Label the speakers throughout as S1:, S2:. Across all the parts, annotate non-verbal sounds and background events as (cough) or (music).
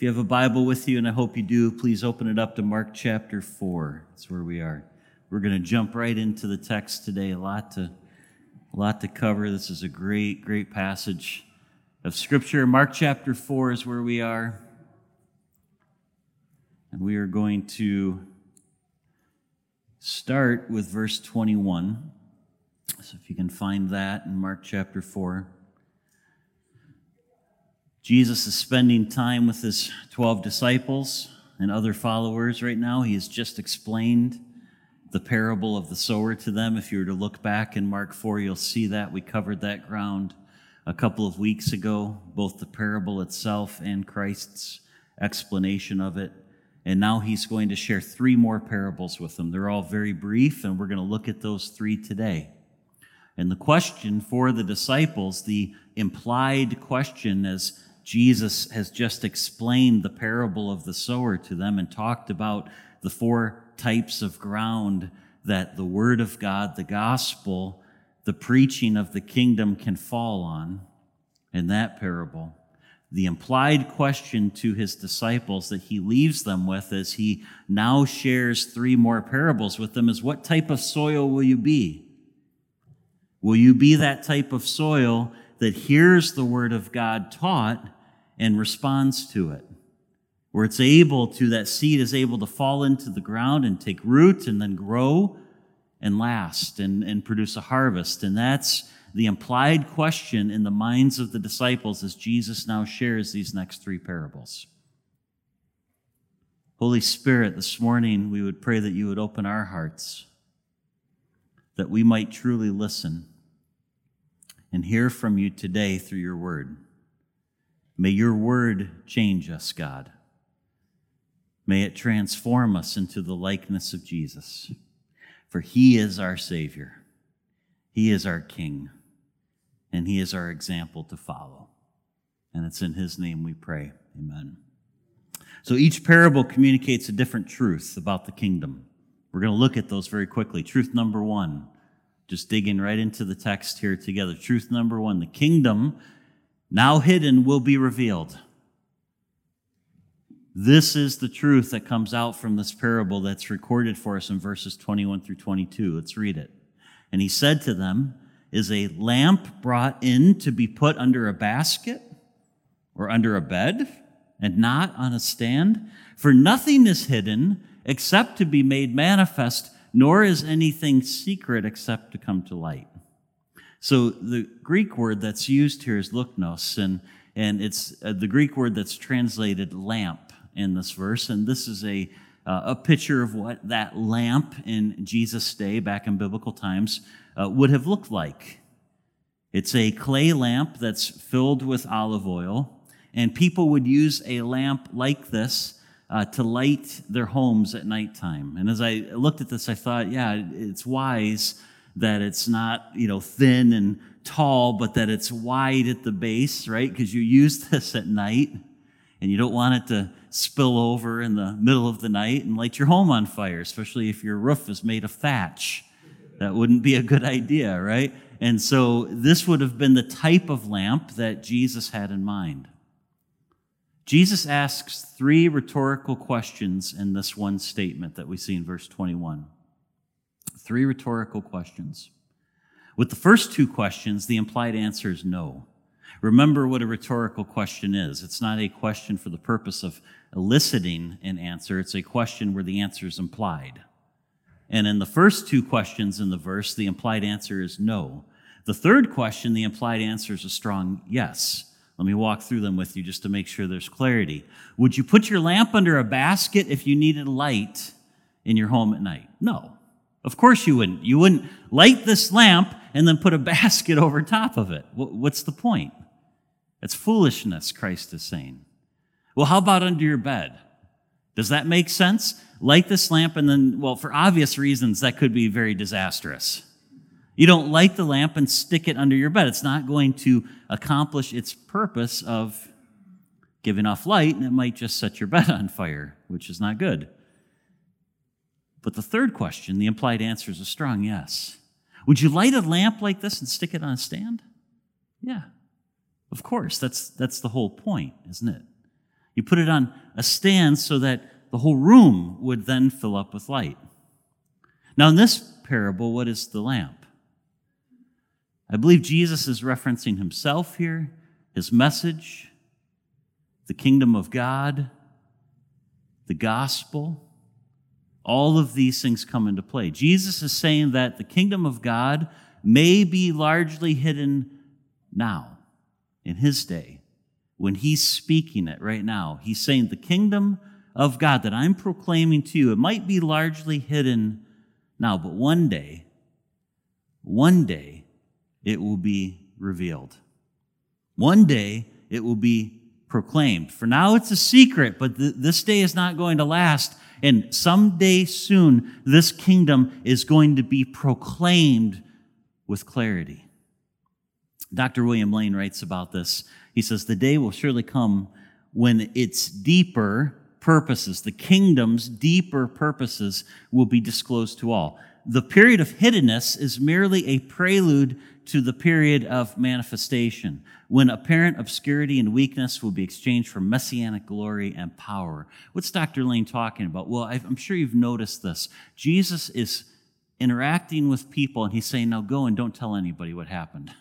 S1: If you have a Bible with you, and I hope you do, please open it up to Mark chapter 4. That's where we are. We're going to jump right into the text today. A lot to, a lot to cover. This is a great, great passage of Scripture. Mark chapter 4 is where we are. And we are going to start with verse 21. So if you can find that in Mark chapter 4. Jesus is spending time with his 12 disciples and other followers right now. He has just explained the parable of the sower to them. If you were to look back in Mark 4, you'll see that. We covered that ground a couple of weeks ago, both the parable itself and Christ's explanation of it. And now he's going to share three more parables with them. They're all very brief, and we're going to look at those three today. And the question for the disciples, the implied question as Jesus has just explained the parable of the sower to them and talked about the four types of ground that the Word of God, the gospel, the preaching of the kingdom can fall on in that parable. The implied question to his disciples that he leaves them with as he now shares three more parables with them is what type of soil will you be? Will you be that type of soil that hears the word of God taught and responds to it. Where it's able to, that seed is able to fall into the ground and take root and then grow and last and, and produce a harvest. And that's the implied question in the minds of the disciples as Jesus now shares these next three parables. Holy Spirit, this morning we would pray that you would open our hearts, that we might truly listen and hear from you today through your word. May your word change us, God. May it transform us into the likeness of Jesus. For he is our Savior, he is our King, and he is our example to follow. And it's in his name we pray. Amen. So each parable communicates a different truth about the kingdom. We're going to look at those very quickly. Truth number one, just digging right into the text here together. Truth number one the kingdom now hidden, will be revealed. This is the truth that comes out from this parable that's recorded for us in verses 21 through 22. Let's read it. And he said to them, Is a lamp brought in to be put under a basket or under a bed and not on a stand? For nothing is hidden except to be made manifest, nor is anything secret except to come to light. So the Greek word that's used here is luknos, and, and it's uh, the Greek word that's translated lamp in this verse. And this is a, uh, a picture of what that lamp in Jesus' day, back in biblical times, uh, would have looked like. It's a clay lamp that's filled with olive oil, and people would use a lamp like this uh, to light their homes at nighttime. And as I looked at this, I thought, yeah, it's wise that it's not, you know, thin and tall, but that it's wide at the base, right? Because you use (laughs) this at night and you don't want it to spill over in the middle of the night and light your home on fire, especially if your roof is made of thatch. That wouldn't be a good idea, right? And so this would have been the type of lamp that Jesus had in mind. Jesus asks three rhetorical questions in this one statement that we see in verse 21. Three rhetorical questions. With the first two questions, the implied answer is no. Remember what a rhetorical question is. It's not a question for the purpose of eliciting an answer, it's a question where the answer is implied. And in the first two questions in the verse, the implied answer is no. The third question, the implied answer is a strong yes. Let me walk through them with you just to make sure there's clarity. Would you put your lamp under a basket if you needed light in your home at night? No. Of course you wouldn't. You wouldn't light this lamp and then put a (laughs) basket over top of it. What's the point? It's foolishness, Christ is saying. Well, how about under your bed? Does that make sense? Light this lamp and then, well, for obvious reasons, that could be very disastrous. You don't light the lamp and stick it under your bed. It's not going to accomplish its purpose of giving off light, and it might just set your bed (laughs) on fire, which is not good. But the third question, the implied answer is a strong yes. Would you light a lamp like this and stick it on a stand? Yeah. Of course, that's, that's the whole point, isn't it? You put it on a stand so that the whole room would then fill up with light. Now, in this parable, what is the lamp? I believe Jesus is referencing himself here, his message, the kingdom of God, the gospel. All of these things come into play. Jesus is saying that the kingdom of God may be largely hidden now, in his day, when he's speaking it right now. He's saying the kingdom of God that I'm proclaiming to you, it might be largely hidden now, but one day, one day, it will be revealed. One day, it will be proclaimed. For now, it's a secret, but th- this day is not going to last. And someday soon, this kingdom is going to be proclaimed with clarity. Dr. William Lane writes about this. He says, The day will surely come when its deeper purposes, the kingdom's deeper purposes, will be disclosed to all. The period of hiddenness is merely a prelude to the period of manifestation, when apparent obscurity and weakness will be exchanged for messianic glory and power. What's Dr. Lane talking about? Well, I'm sure you've noticed this. Jesus is interacting with people, and he's saying, Now go and don't tell anybody what happened.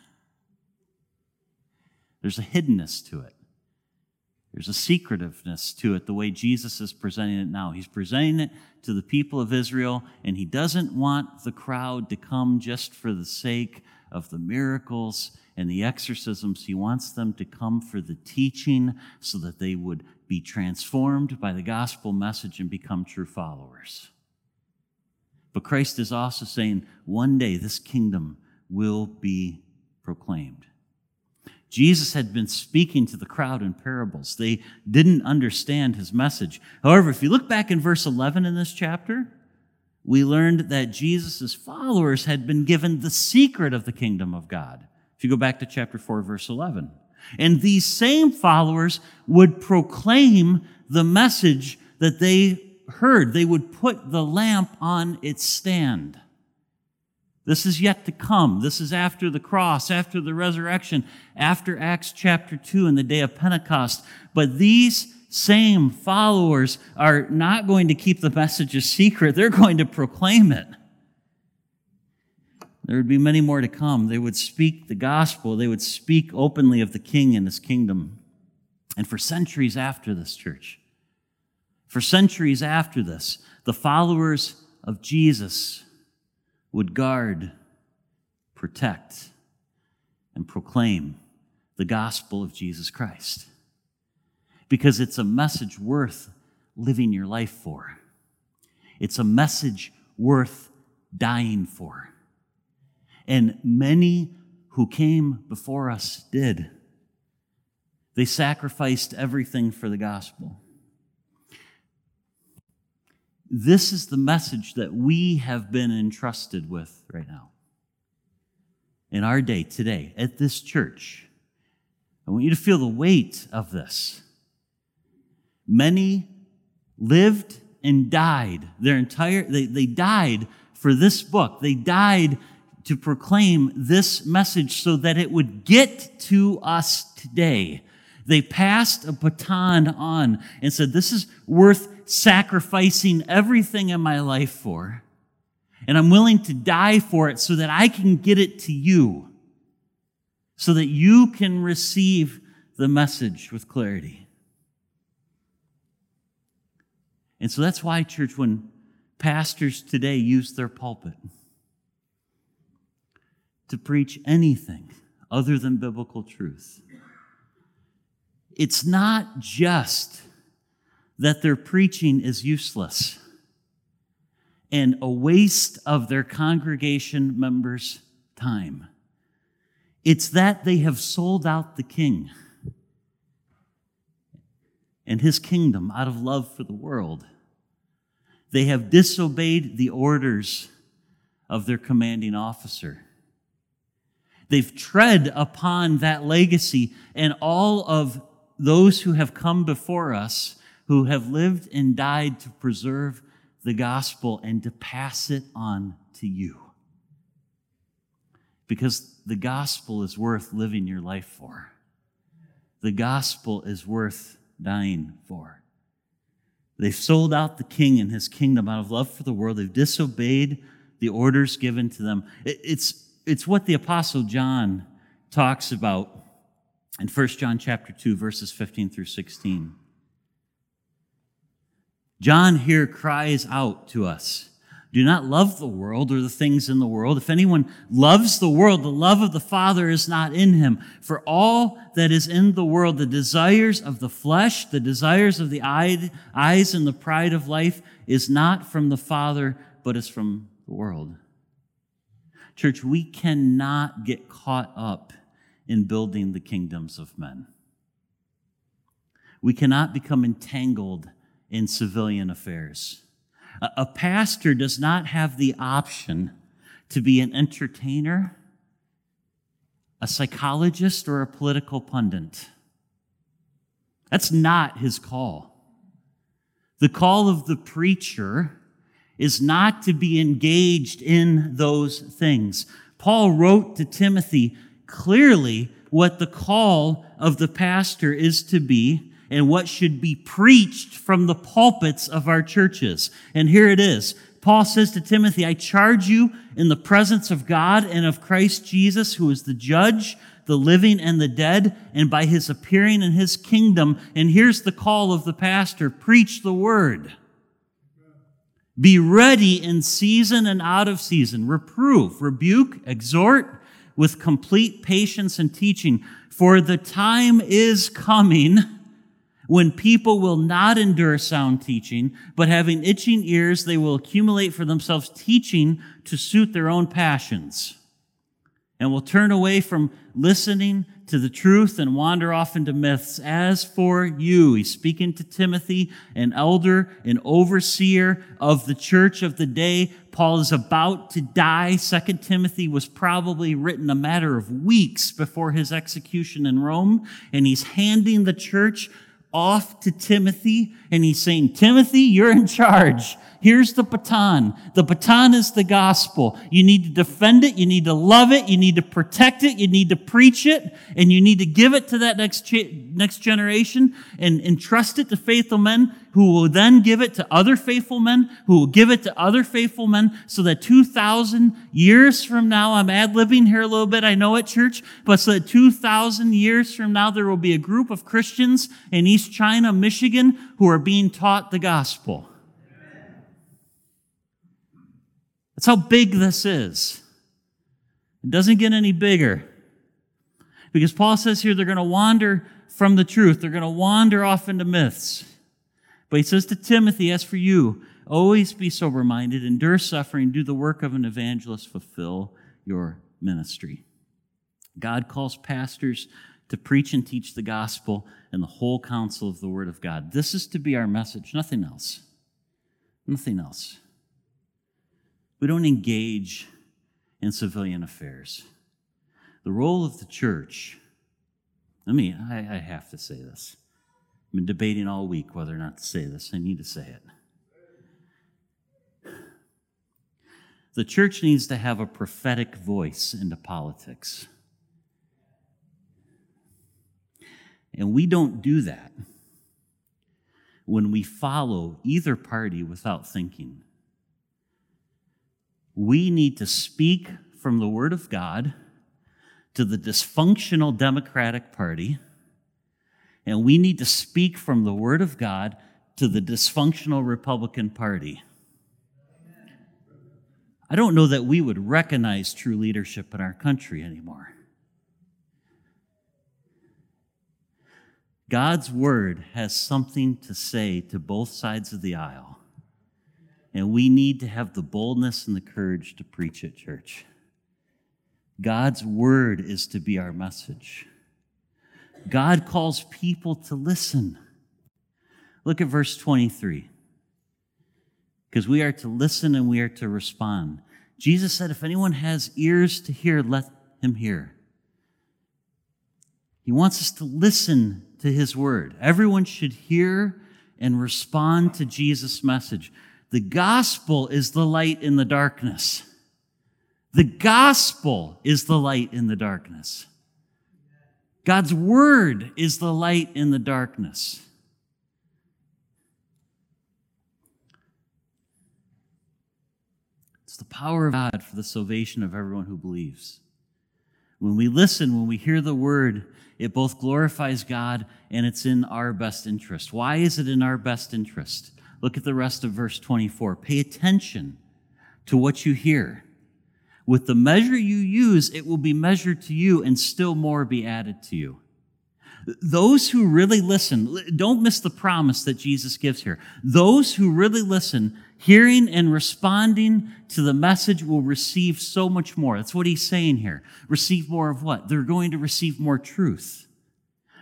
S1: There's a hiddenness to it. There's a secretiveness to it, the way Jesus is presenting it now. He's presenting it to the people of Israel, and he doesn't want the crowd to come just for the sake of the miracles and the exorcisms. He wants them to come for the teaching so that they would be transformed by the gospel message and become true followers. But Christ is also saying one day this kingdom will be proclaimed. Jesus had been speaking to the crowd in parables. They didn't understand his message. However, if you look back in verse 11 in this chapter, we learned that Jesus' followers had been given the secret of the kingdom of God. If you go back to chapter 4, verse 11. And these same followers would proclaim the message that they heard. They would put the lamp on its stand. This is yet to come. This is after the cross, after the resurrection, after Acts chapter 2 and the day of Pentecost. But these same followers are not going to keep the message a secret, they're going to proclaim it. There would be many more to come. They would speak the gospel, they would speak openly of the king and his kingdom. And for centuries after this, church, for centuries after this, the followers of Jesus would guard, protect, and proclaim the gospel of Jesus Christ. Because it's a message worth living your life for. It's a message worth dying for. And many who came before us did. They sacrificed everything for the gospel. This is the message that we have been entrusted with right now. In our day, today, at this church. I want you to feel the weight of this. Many lived and died. Their entire, they, they died for this book. They died to proclaim this message so that it would get to us today. They passed a baton on and said, This is worth sacrificing everything in my life for. And I'm willing to die for it so that I can get it to you, so that you can receive the message with clarity. And so that's why, church, when pastors today use their pulpit to preach anything other than biblical truth, it's not just that their preaching is useless and a waste of their congregation members' time. It's that they have sold out the king and his kingdom out of love for the world. They have disobeyed the orders of their commanding officer. They've tread upon that legacy and all of those who have come before us who have lived and died to preserve the gospel and to pass it on to you. Because the gospel is worth living your life for. The gospel is worth dying for. They've sold out the king and his kingdom out of love for the world. They've disobeyed the orders given to them. It's, it's what the apostle John talks about in 1 John chapter 2 verses 15 through 16. John here cries out to us do not love the world or the things in the world. If anyone loves the world, the love of the Father is not in him. For all that is in the world, the desires of the flesh, the desires of the eyes, and the pride of life, is not from the Father, but is from the world. Church, we cannot get caught up in building the kingdoms of men. We cannot become entangled in civilian affairs. A pastor does not have the option to be an entertainer, a psychologist, or a political pundit. That's not his call. The call of the preacher is not to be engaged in those things. Paul wrote to Timothy clearly what the call of the pastor is to be and what should be preached from the pulpits of our churches. And here it is. Paul says to Timothy, I charge you in the presence of God and of Christ Jesus, who is the judge, the living and the dead, and by his appearing in his kingdom. And here's the call of the pastor preach the word. Be ready in season and out of season. Reprove, rebuke, exhort with complete patience and teaching. For the time is coming when people will not endure sound teaching, but having itching ears, they will accumulate for themselves teaching to suit their own passions, and will turn away from listening to the truth and wander off into myths. As for you, he's speaking to Timothy, an elder, an overseer of the church of the day. Paul is about to die. Second Timothy was probably written a matter of weeks before his execution in Rome, and he's handing the church off to Timothy and he's saying, Timothy, you're in charge. Here's the baton. The baton is the gospel. You need to defend it. You need to love it. You need to protect it. You need to preach it. And you need to give it to that next, cha- next generation and entrust it to faithful men who will then give it to other faithful men who will give it to other faithful men so that 2,000 years from now, I'm ad libbing here a little bit, I know at church, but so that 2,000 years from now, there will be a group of Christians in East China, Michigan, who are being taught the gospel. That's how big this is. It doesn't get any bigger. Because Paul says here they're going to wander from the truth, they're going to wander off into myths. But he says to Timothy, as for you, always be sober minded, endure suffering, do the work of an evangelist, fulfill your ministry. God calls pastors to preach and teach the gospel and the whole counsel of the Word of God. This is to be our message, nothing else. Nothing else. We don't engage in civilian affairs. The role of the church, let me, I, I have to say this. I've been debating all week whether or not to say this. I need to say it. The church needs to have a prophetic voice into politics. And we don't do that when we follow either party without thinking we need to speak from the Word of God to the dysfunctional Democratic Party, and we need to speak from the Word of God to the dysfunctional Republican Party. I don't know that we would recognize true leadership in our country anymore. God's word has something to say to both sides of the aisle. And we need to have the boldness and the courage to preach it, church. God's word is to be our message. God calls people to listen. Look at verse 23. Because we are to listen and we are to respond. Jesus said, If anyone has ears to hear, let him hear. He wants us to listen to his word. Everyone should hear and respond to Jesus' message. The gospel is the light in the darkness. The gospel is the light in the darkness. God's word is the light in the darkness. It's the power of God for the salvation of everyone who believes. When we listen, when we hear the word, it both glorifies God and it's in our best interest. Why is it in our best interest? Look at the rest of verse 24. Pay attention to what you hear. With the measure you use, it will be measured to you and still more be added to you. Those who really listen, don't miss the promise that Jesus gives here. Those who really listen, hearing and responding to the message will receive so much more. That's what he's saying here. Receive more of what? They're going to receive more truth.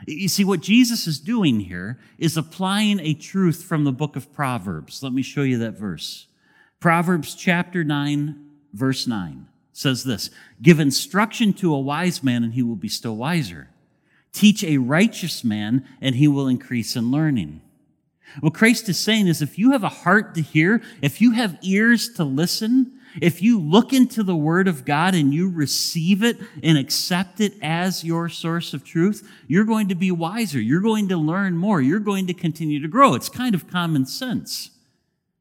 S1: You see, what Jesus is doing here is applying a truth from the book of Proverbs. Let me show you that verse. Proverbs chapter 9, verse 9 says this Give instruction to a wise man, and he will be still wiser. Teach a righteous man, and he will increase in learning. What Christ is saying is if you have a heart to hear, if you have ears to listen, if you look into the Word of God and you receive it and accept it as your source of truth, you're going to be wiser. You're going to learn more. You're going to continue to grow. It's kind of common sense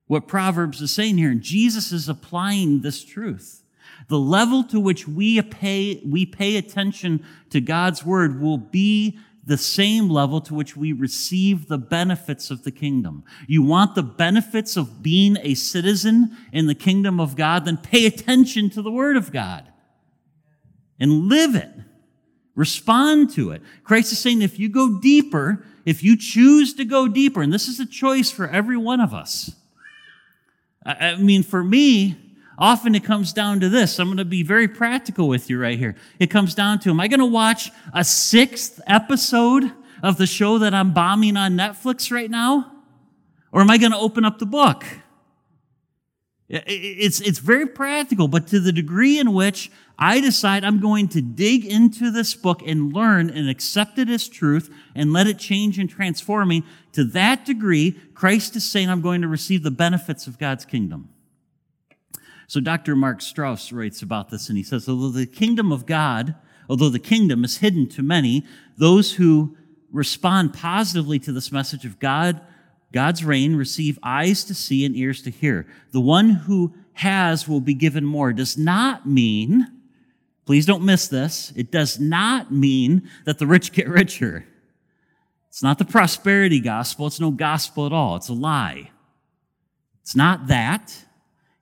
S1: what Proverbs is saying here. And Jesus is applying this truth. The level to which we pay, we pay attention to God's word will be the same level to which we receive the benefits of the kingdom. You want the benefits of being a citizen in the kingdom of God, then pay attention to the word of God and live it. Respond to it. Christ is saying if you go deeper, if you choose to go deeper, and this is a choice for every one of us. I mean, for me, Often it comes down to this. I'm going to be very practical with you right here. It comes down to, am I going to watch a sixth episode of the show that I'm bombing on Netflix right now? Or am I going to open up the book? It's, it's very practical, but to the degree in which I decide I'm going to dig into this book and learn and accept it as truth and let it change and transform me, to that degree, Christ is saying I'm going to receive the benefits of God's kingdom. So Dr. Mark Strauss writes about this and he says, although the kingdom of God, although the kingdom is hidden to many, those who respond positively to this message of God, God's reign, receive eyes to see and ears to hear. The one who has will be given more does not mean, please don't miss this, it does not mean that the rich get richer. It's not the prosperity gospel. It's no gospel at all. It's a lie. It's not that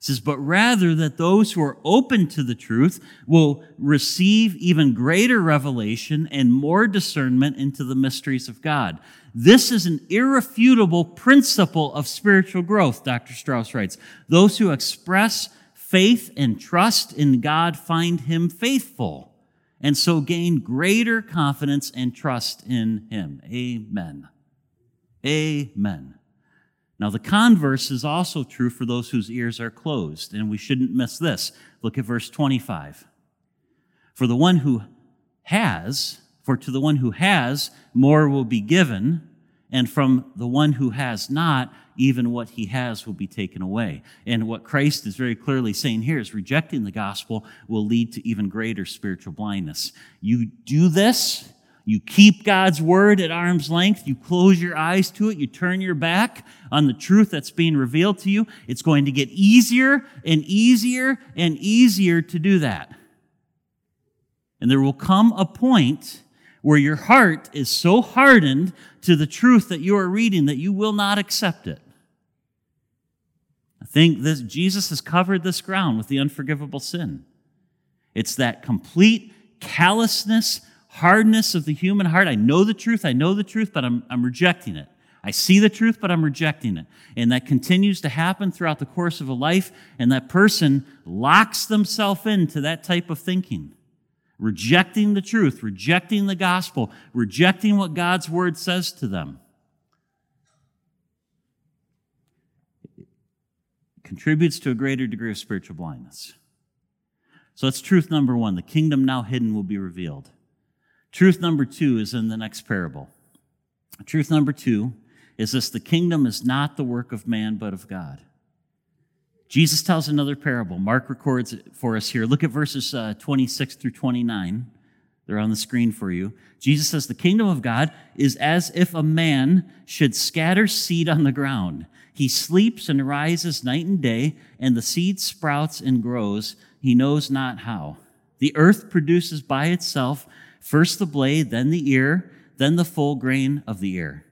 S1: says, but rather that those who are open to the truth will receive even greater revelation and more discernment into the mysteries of God. This is an irrefutable principle of spiritual growth, Dr. Strauss writes. Those who express faith and trust in God find him faithful and so gain greater confidence and trust in him. Amen. Amen. Now, the converse is also true for those whose ears are closed, and we shouldn't miss this. Look at verse 25. For the one who has, for to the one who has, more will be given, and from the one who has not, even what he has will be taken away. And what Christ is very clearly saying here is rejecting the gospel will lead to even greater spiritual blindness. You do this, you keep God's word at arm's length. You close your eyes to it. You turn your back on the truth that's being revealed to you. It's going to get easier and easier and easier to do that. And there will come a point where your heart is so hardened to the truth that you are reading that you will not accept it. I think this, Jesus has covered this ground with the unforgivable sin. It's that complete callousness hardness of the human heart. I know the truth, I know the truth, but I'm, I'm rejecting it. I see the truth, but I'm rejecting it. And that continues to happen throughout the course of a life, and that person locks themselves into that type of thinking. Rejecting the truth, rejecting the gospel, rejecting what God's word says to them. It contributes to a greater degree of spiritual blindness. So that's truth number one. The kingdom now hidden will be revealed. Truth number two is in the next parable. Truth number two is this the kingdom is not the work of man, but of God. Jesus tells another parable. Mark records it for us here. Look at verses uh, 26 through 29. They're on the screen for you. Jesus says, The kingdom of God is as if a man should scatter seed on the ground. He sleeps and rises night and day, and the seed sprouts and grows. He knows not how. The earth produces by itself first the blade, then the ear, then the full grain of the ear.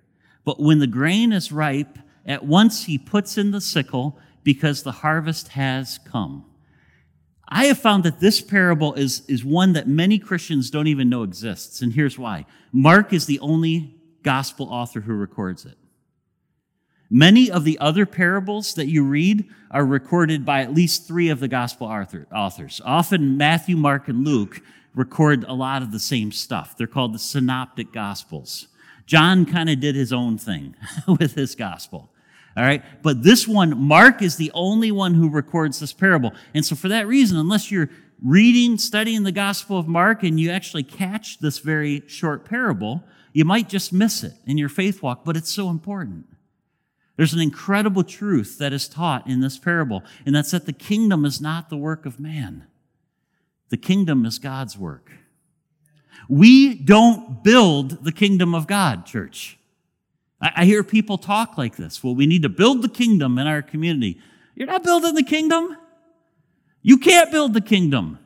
S1: But when the grain is ripe, at once he puts in the sickle because the harvest has come. I have found that this parable is, is one that many Christians don't even know exists. And here's why Mark is the only gospel author who records it. Many of the other parables that you read are recorded by at least three of the gospel authors. Often Matthew, Mark, and Luke record a lot of the same stuff. They're called the synoptic gospels. John kind of did his own thing (laughs) with his gospel. All right. But this one, Mark is the only one who records this parable. And so for that reason, unless you're reading, studying the gospel of Mark and you actually catch this very short parable, you might just miss it in your faith walk, but it's so important. There's an incredible truth that is taught in this parable, and that's that the kingdom is not the work of man. The kingdom is God's work. We don't build the kingdom of God, church. I, hear people talk like this. Well, we need to build the kingdom in our community. You're not building the kingdom. You can't build the kingdom.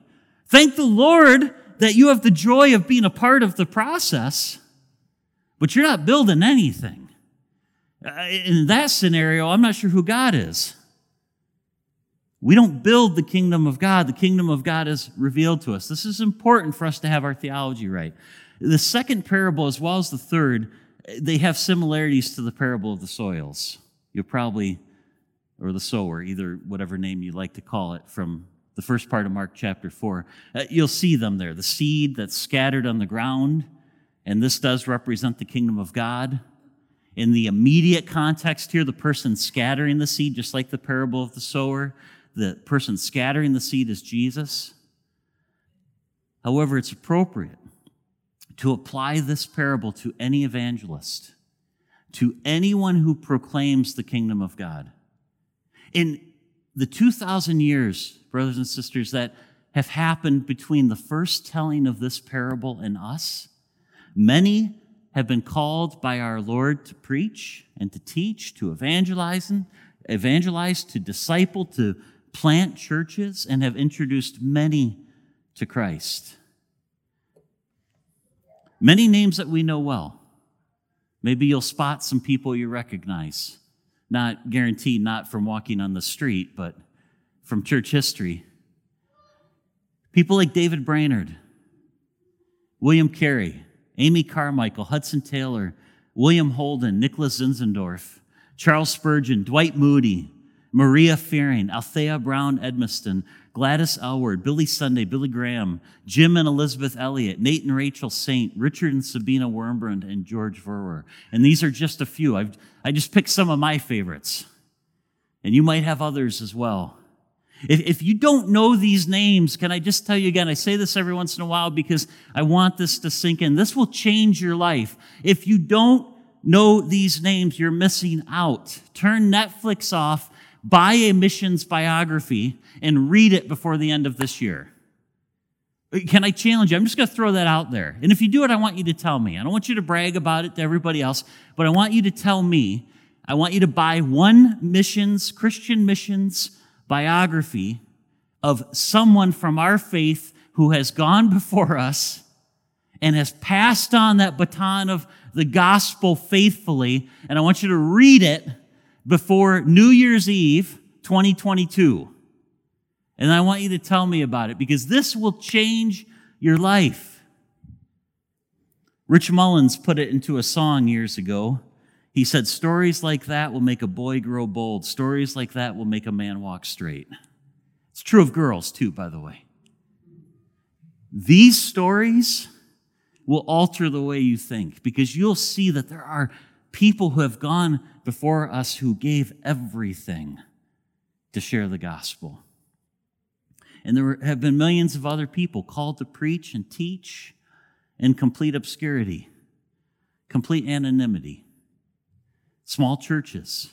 S1: Thank the Lord that you have the joy of being a part of the process, but you're not building anything. Uh, in that scenario, I'm not sure who God is. We don't build the kingdom of God. The kingdom of God is revealed to us. This is important for us to have our theology right. The second parable, as well as the third, they have similarities to the parable of the soils. You'll probably, or the sower, either whatever name you like to call it, from the first part of Mark chapter 4. Uh, you'll see them there. The seed that's scattered on the ground, and this does represent the kingdom of God. In the immediate context here, the person scattering the seed, just like the parable of the sower, the person scattering the seed is Jesus. However, it's appropriate to apply this parable to any evangelist, to anyone who proclaims the kingdom of God. In the 2,000 years, brothers and sisters, that have happened between the first telling of this parable and us, many have been called by our Lord to preach and to teach, to evangelize, evangelize, to disciple, to plant churches, and have introduced many to Christ. Many names that we know well. Maybe you'll spot some people you recognize. Not guaranteed, not from walking on the street, but from church history. People like David Brainerd, William Carey, Amy Carmichael, Hudson Taylor, William Holden, Nicholas Zinzendorf, Charles Spurgeon, Dwight Moody, Maria Fearing, Althea Brown Edmiston, Gladys Aylward, Billy Sunday, Billy Graham, Jim and Elizabeth Elliot, Nate and Rachel Saint, Richard and Sabina Wurmbrand, and George Verwer. And these are just a few. I've, I just picked some of my favorites. And you might have others as well. If, if you don't know these names, can I just tell you again? I say this every once in a while because I want this to sink in. This will change your life. If you don't know these names, you're missing out. Turn Netflix off, buy a missions biography, and read it before the end of this year. Can I challenge you? I'm just going to throw that out there. And if you do it, I want you to tell me. I don't want you to brag about it to everybody else, but I want you to tell me. I want you to buy one missions, Christian missions biography of someone from our faith who has gone before us and has passed on that baton of the gospel faithfully. And I want you to read it before New Year's Eve 2022. And I want you to tell me about it because this will change your life. Rich Mullins put it into a song years ago. He said, Stories like that will make a boy grow bold. Stories like that will make a man walk straight. It's true of girls, too, by the way. These stories will alter the way you think because you'll see that there are people who have gone before us who gave everything to share the gospel. And there have been millions of other people called to preach and teach in complete obscurity, complete anonymity small churches,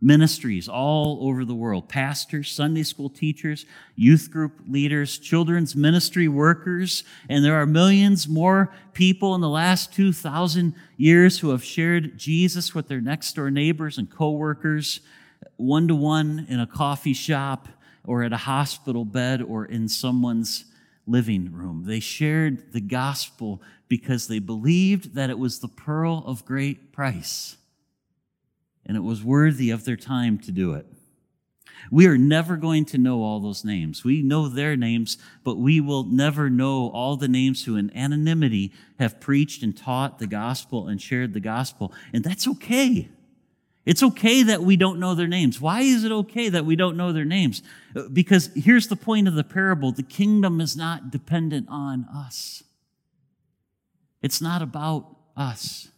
S1: ministries all over the world. Pastors, Sunday school teachers, youth group leaders, children's ministry workers, and there are millions more people in the last 2,000 years who have shared Jesus with their next door neighbors and coworkers, one to one in a coffee shop or at a hospital bed or in someone's living room. They shared the gospel because they believed that it was the pearl of great price and it was worthy of their time to do it. We are never going to know all those names. We know their names, but we will never know all the names who, in anonymity, have preached and taught the gospel and shared the gospel. And that's okay. It's okay that we don't know their names. Why is it okay that we don't know their names? Because here's the point of the parable the kingdom is not dependent on us, it's not about us.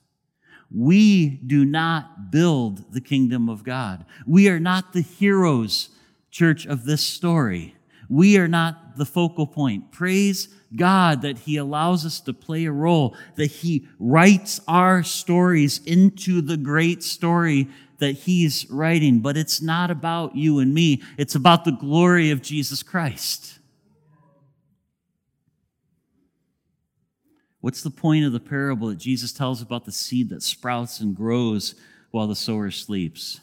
S1: We do not build the kingdom of God. We are not the heroes, church, of this story. We are not the focal point. Praise God that He allows us to play a role, that He writes our stories into the great story that He's writing. But it's not about you and me, it's about the glory of Jesus Christ. What's the point of the parable that Jesus tells about the seed that sprouts and grows while the sower sleeps?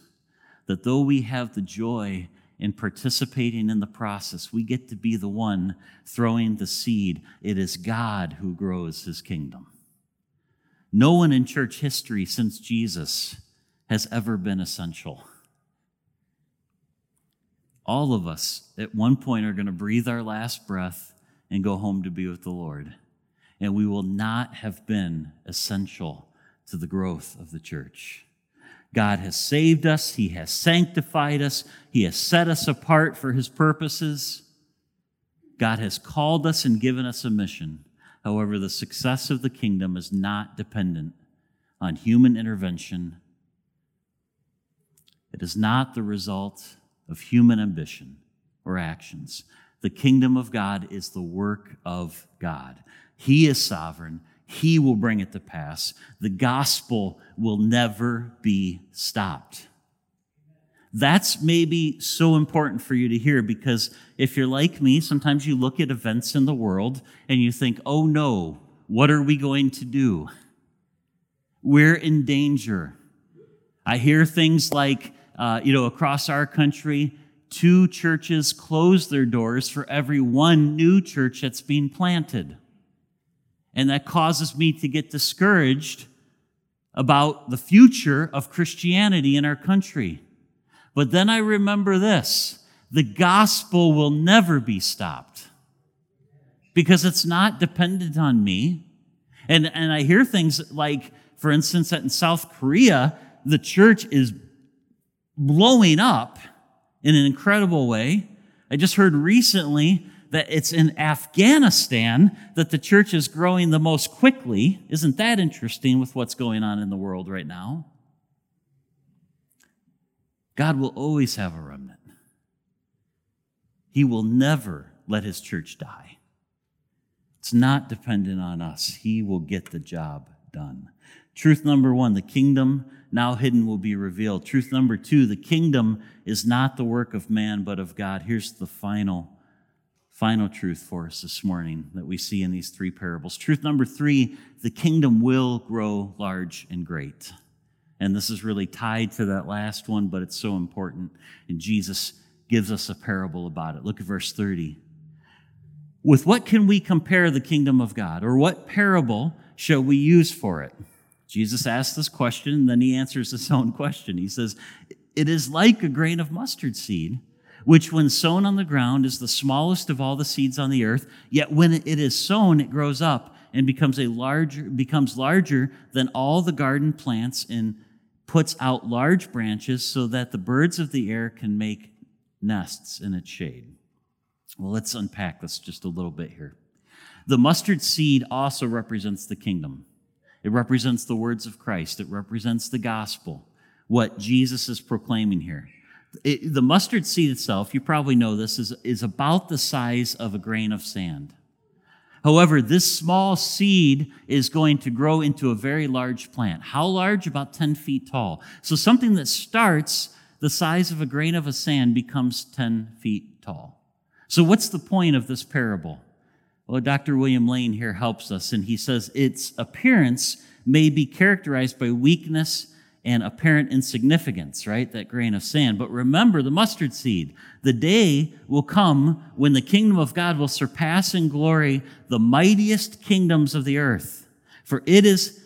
S1: That though we have the joy in participating in the process, we get to be the one throwing the seed. It is God who grows his kingdom. No one in church history since Jesus has ever been essential. All of us at one point are going to breathe our last breath and go home to be with the Lord and we will not have been essential to the growth of the church. God has saved us, He has sanctified us, He has set us apart for His purposes. God has called us and given us a mission. However, the success of the kingdom is not dependent on human intervention. It is not the result of human ambition or actions. The kingdom of God is the work of God. He is sovereign. He will bring it to pass. The gospel will never be stopped. That's maybe so important for you to hear because if you're like me, sometimes you look at events in the world and you think, oh no, what are we going to do? We're in danger. I hear things like, uh, you know, across our country, two churches close their doors for every one new church that's being planted. And that causes me to get discouraged about the future of Christianity in our country. But then I remember this the gospel will never be stopped because it's not dependent on me. And, and I hear things like, for instance, that in South Korea, the church is blowing up in an incredible way. I just heard recently that it's in Afghanistan that the church is growing the most quickly. Isn't that interesting with what's going on in the world right now? God will always have a remnant. He will never let his church die. It's not dependent on us. He will get the job done. Truth number one the kingdom now hidden will be revealed. Truth number two the kingdom is not the work of man, but of God. Here's the final final truth for us this morning that we see in these three parables. Truth number three the kingdom will grow large and great. And this is really tied to that last one, but it's so important. And Jesus gives us a parable about it. Look at verse 30. With what can we compare the kingdom of God? Or what parable shall we use for it? Jesus asks this question, and then he answers his own question. He says, It is like a grain of mustard seed which when sown on the ground is the smallest of all the seeds on the earth, yet when it is sown, it grows up and becomes a larger, becomes larger than all the garden plants and puts out large branches so that the birds of the air can make nests in its shade. Well, let's unpack this just a little bit here. The mustard seed also represents the kingdom. It represents the words of Christ. It represents the gospel, what Jesus is proclaiming here. It, the mustard seed itself, you probably know this, is, is about the size of a grain of sand. However, this small seed is going to grow into a very large plant. How large? About 10 feet tall. So something that starts the size of a grain of a sand becomes 10 feet tall. So, what's the point of this parable? Well, Dr. William Lane here helps us, and he says its appearance may be characterized by weakness and apparent insignificance, right? That grain of sand. But remember the mustard seed. The day will come when the kingdom of God will surpass in glory the mightiest kingdoms of the earth. For it is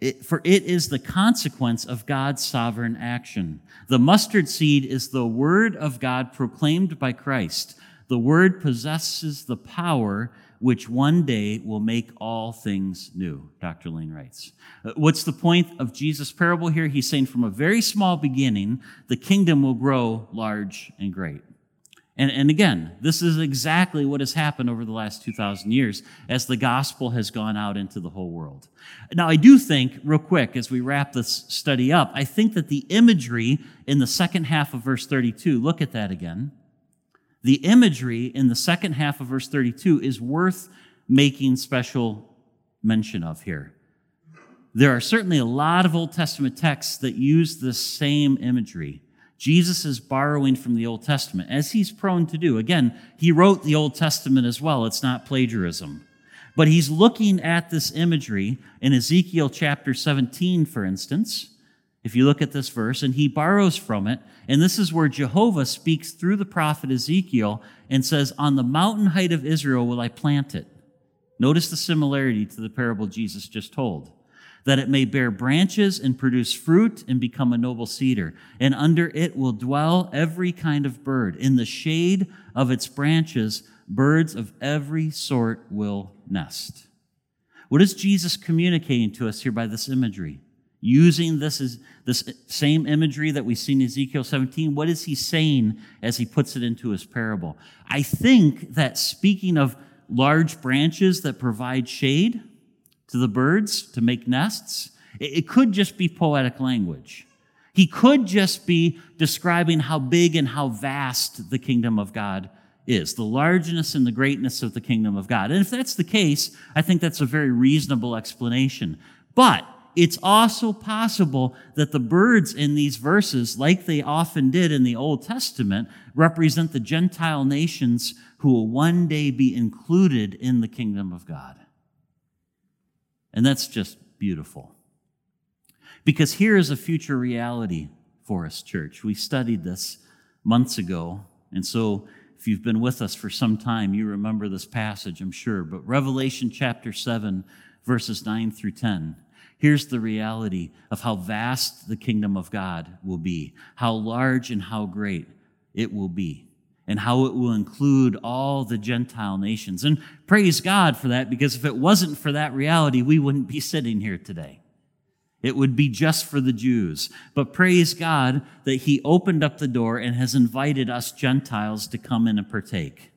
S1: it, for it is the consequence of God's sovereign action. The mustard seed is the word of God proclaimed by Christ. The word possesses the power which one day will make all things new, Dr. Lane writes. Uh, what's the point of Jesus' parable here? He's saying from a very small beginning, the kingdom will grow large and great. And, and again, this is exactly what has happened over the last 2,000 years as the gospel has gone out into the whole world. Now, I do think, real quick, as we wrap this study up, I think that the imagery in the second half of verse 32, look at that again the imagery in the second half of verse 32 is worth making special mention of here. There are certainly a lot of Old Testament texts that use this same imagery. Jesus is borrowing from the Old Testament, as he's prone to do. Again, he wrote the Old Testament as well, it's not plagiarism. But he's looking at this imagery in Ezekiel chapter 17, for instance, if you look at this verse, and he borrows from it. And this is where Jehovah speaks through the prophet Ezekiel and says, On the mountain height of Israel will I plant it. Notice the similarity to the parable Jesus just told. That it may bear branches and produce fruit and become a noble cedar. And under it will dwell every kind of bird. In the shade of its branches, birds of every sort will nest. What is Jesus communicating to us here by this imagery? Using this as this same imagery that we see in Ezekiel 17. What is he saying as he puts it into his parable? I think that speaking of large branches that provide shade to the birds to make nests, it could just be poetic language. He could just be describing how big and how vast the kingdom of God is, the largeness and the greatness of the kingdom of God. And if that's the case, I think that's a very reasonable explanation. But it's also possible that the birds in these verses, like they often did in the Old Testament, represent the Gentile nations who will one day be included in the kingdom of God. And that's just beautiful. Because here is a future reality for us, church. We studied this months ago. And so, if you've been with us for some time, you remember this passage, I'm sure. But Revelation chapter 7, verses 9 through 10 Here's the reality of how vast the kingdom of God will be, how large and how great it will be, and how it will include all the Gentile nations. And praise God for that, because if it wasn't for that reality, we wouldn't be sitting here today. It would be just for the Jews. But praise God that He opened up the door and has invited us Gentiles to come in and partake.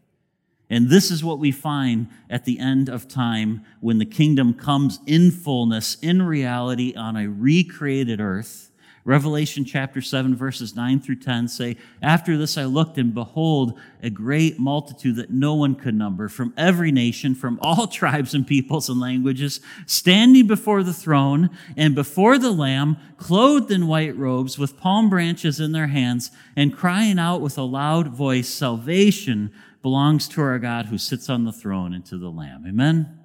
S1: And this is what we find at the end of time when the kingdom comes in fullness, in reality, on a recreated earth. Revelation chapter 7, verses 9 through 10 say, After this I looked, and behold, a great multitude that no one could number, from every nation, from all (laughs) tribes and peoples and languages, standing before the throne and before the Lamb, clothed in white robes, with palm branches in their hands, and crying out with a loud voice, Salvation belongs to our God who sits on the throne and to the Lamb. Amen?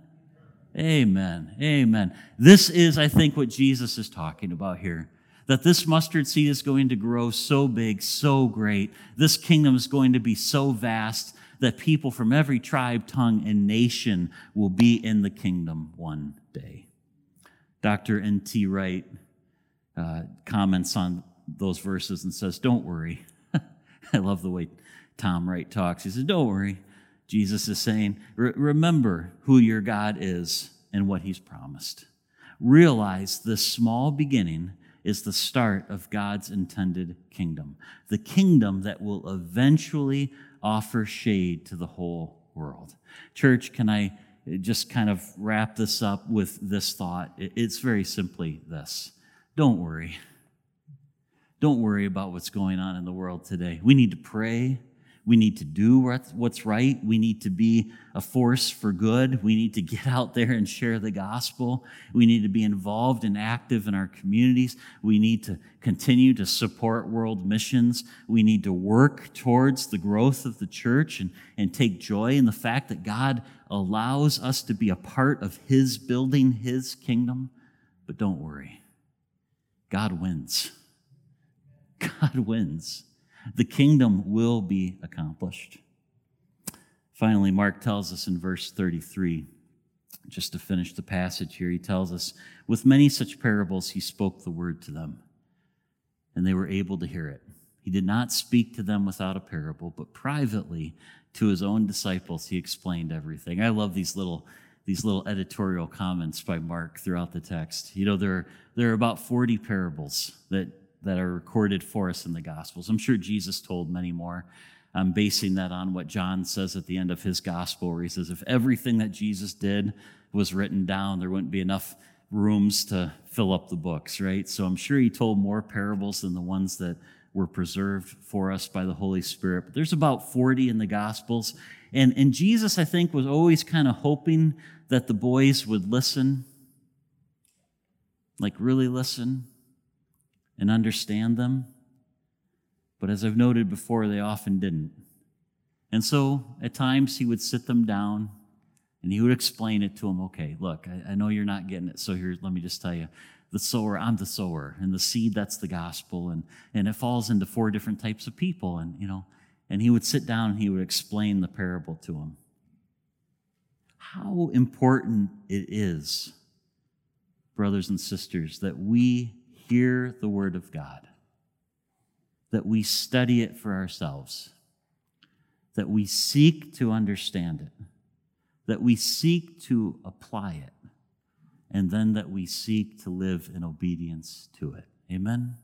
S1: Amen. Amen. This is, I think, what Jesus is talking about here. That this mustard seed is going to grow so big, so great. This kingdom is going to be so vast that people from every tribe, tongue, and nation will be in the kingdom one day. Dr. N.T. Wright uh, comments on those verses and says, Don't worry. (laughs) I love the way Tom Wright talks. He says, Don't worry. Jesus is saying, Remember who your God is and what he's promised. Realize this small beginning is the start of God's intended kingdom, the kingdom that will eventually offer shade to the whole world. Church, can I just kind of wrap this up with this thought? It's very simply this don't worry. Don't worry about what's going on in the world today. We need to pray We need to do what's right. We need to be a force for good. We need to get out there and share the gospel. We need to be involved and active in our communities. We need to continue to support world missions. We need to work towards the growth of the church and, and take joy in the fact that God allows us to be a part of His building His kingdom. But don't worry, God wins. (laughs) God wins the kingdom will be accomplished. Finally, Mark tells us in verse 33, just to finish the passage here, he tells us, with many such parables, he spoke the word to them, and they were able to hear it. He did not speak to them without a parable, but privately to his own disciples, he explained everything. I love these little these little editorial comments by Mark throughout the text. You know, there, there are about 40 parables that that are recorded for us in the Gospels. I'm sure Jesus told many more. I'm basing that on what John says at the end of his Gospel, where he says, if everything that Jesus did was written down, there wouldn't be enough rooms to fill up the books, right? So I'm sure he told more parables than the ones that were preserved for us by the Holy Spirit. But there's about 40 in the Gospels. And, and Jesus, I think, was always kind of hoping that the boys would listen, like really listen and understand them. But as I've noted before, they often didn't. And so at times he would sit them down and he would explain it to them. Okay, look, I, I know you're not getting it. So here, let me just tell you the sower, I'm the sower. And the seed, that's the gospel. And, and it falls into four different types of people. And, you know, and he would sit down and he would explain the parable to them. How important it is, brothers and sisters, that we hear the Word of God, that we study it for ourselves, that we seek to understand it, that we seek to apply it, and then that we seek to live in obedience to it. Amen?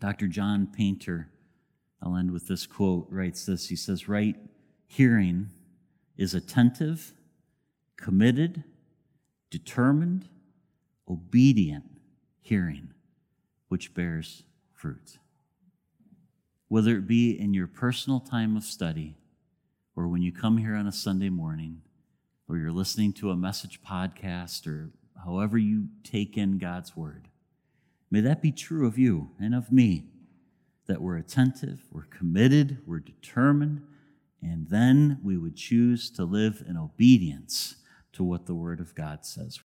S1: Dr. John Painter, I'll end with this quote, writes this. He says, Right hearing is attentive, committed, determined, obedient, hearing, which bears fruit. Whether it be in your personal time of study, or when you come here on a Sunday morning, or you're listening to a message podcast, or however you take in God's word, may that be true of you and of me that we're attentive, we're committed, we're determined, and then we would choose to live in obedience to what the Word of God says.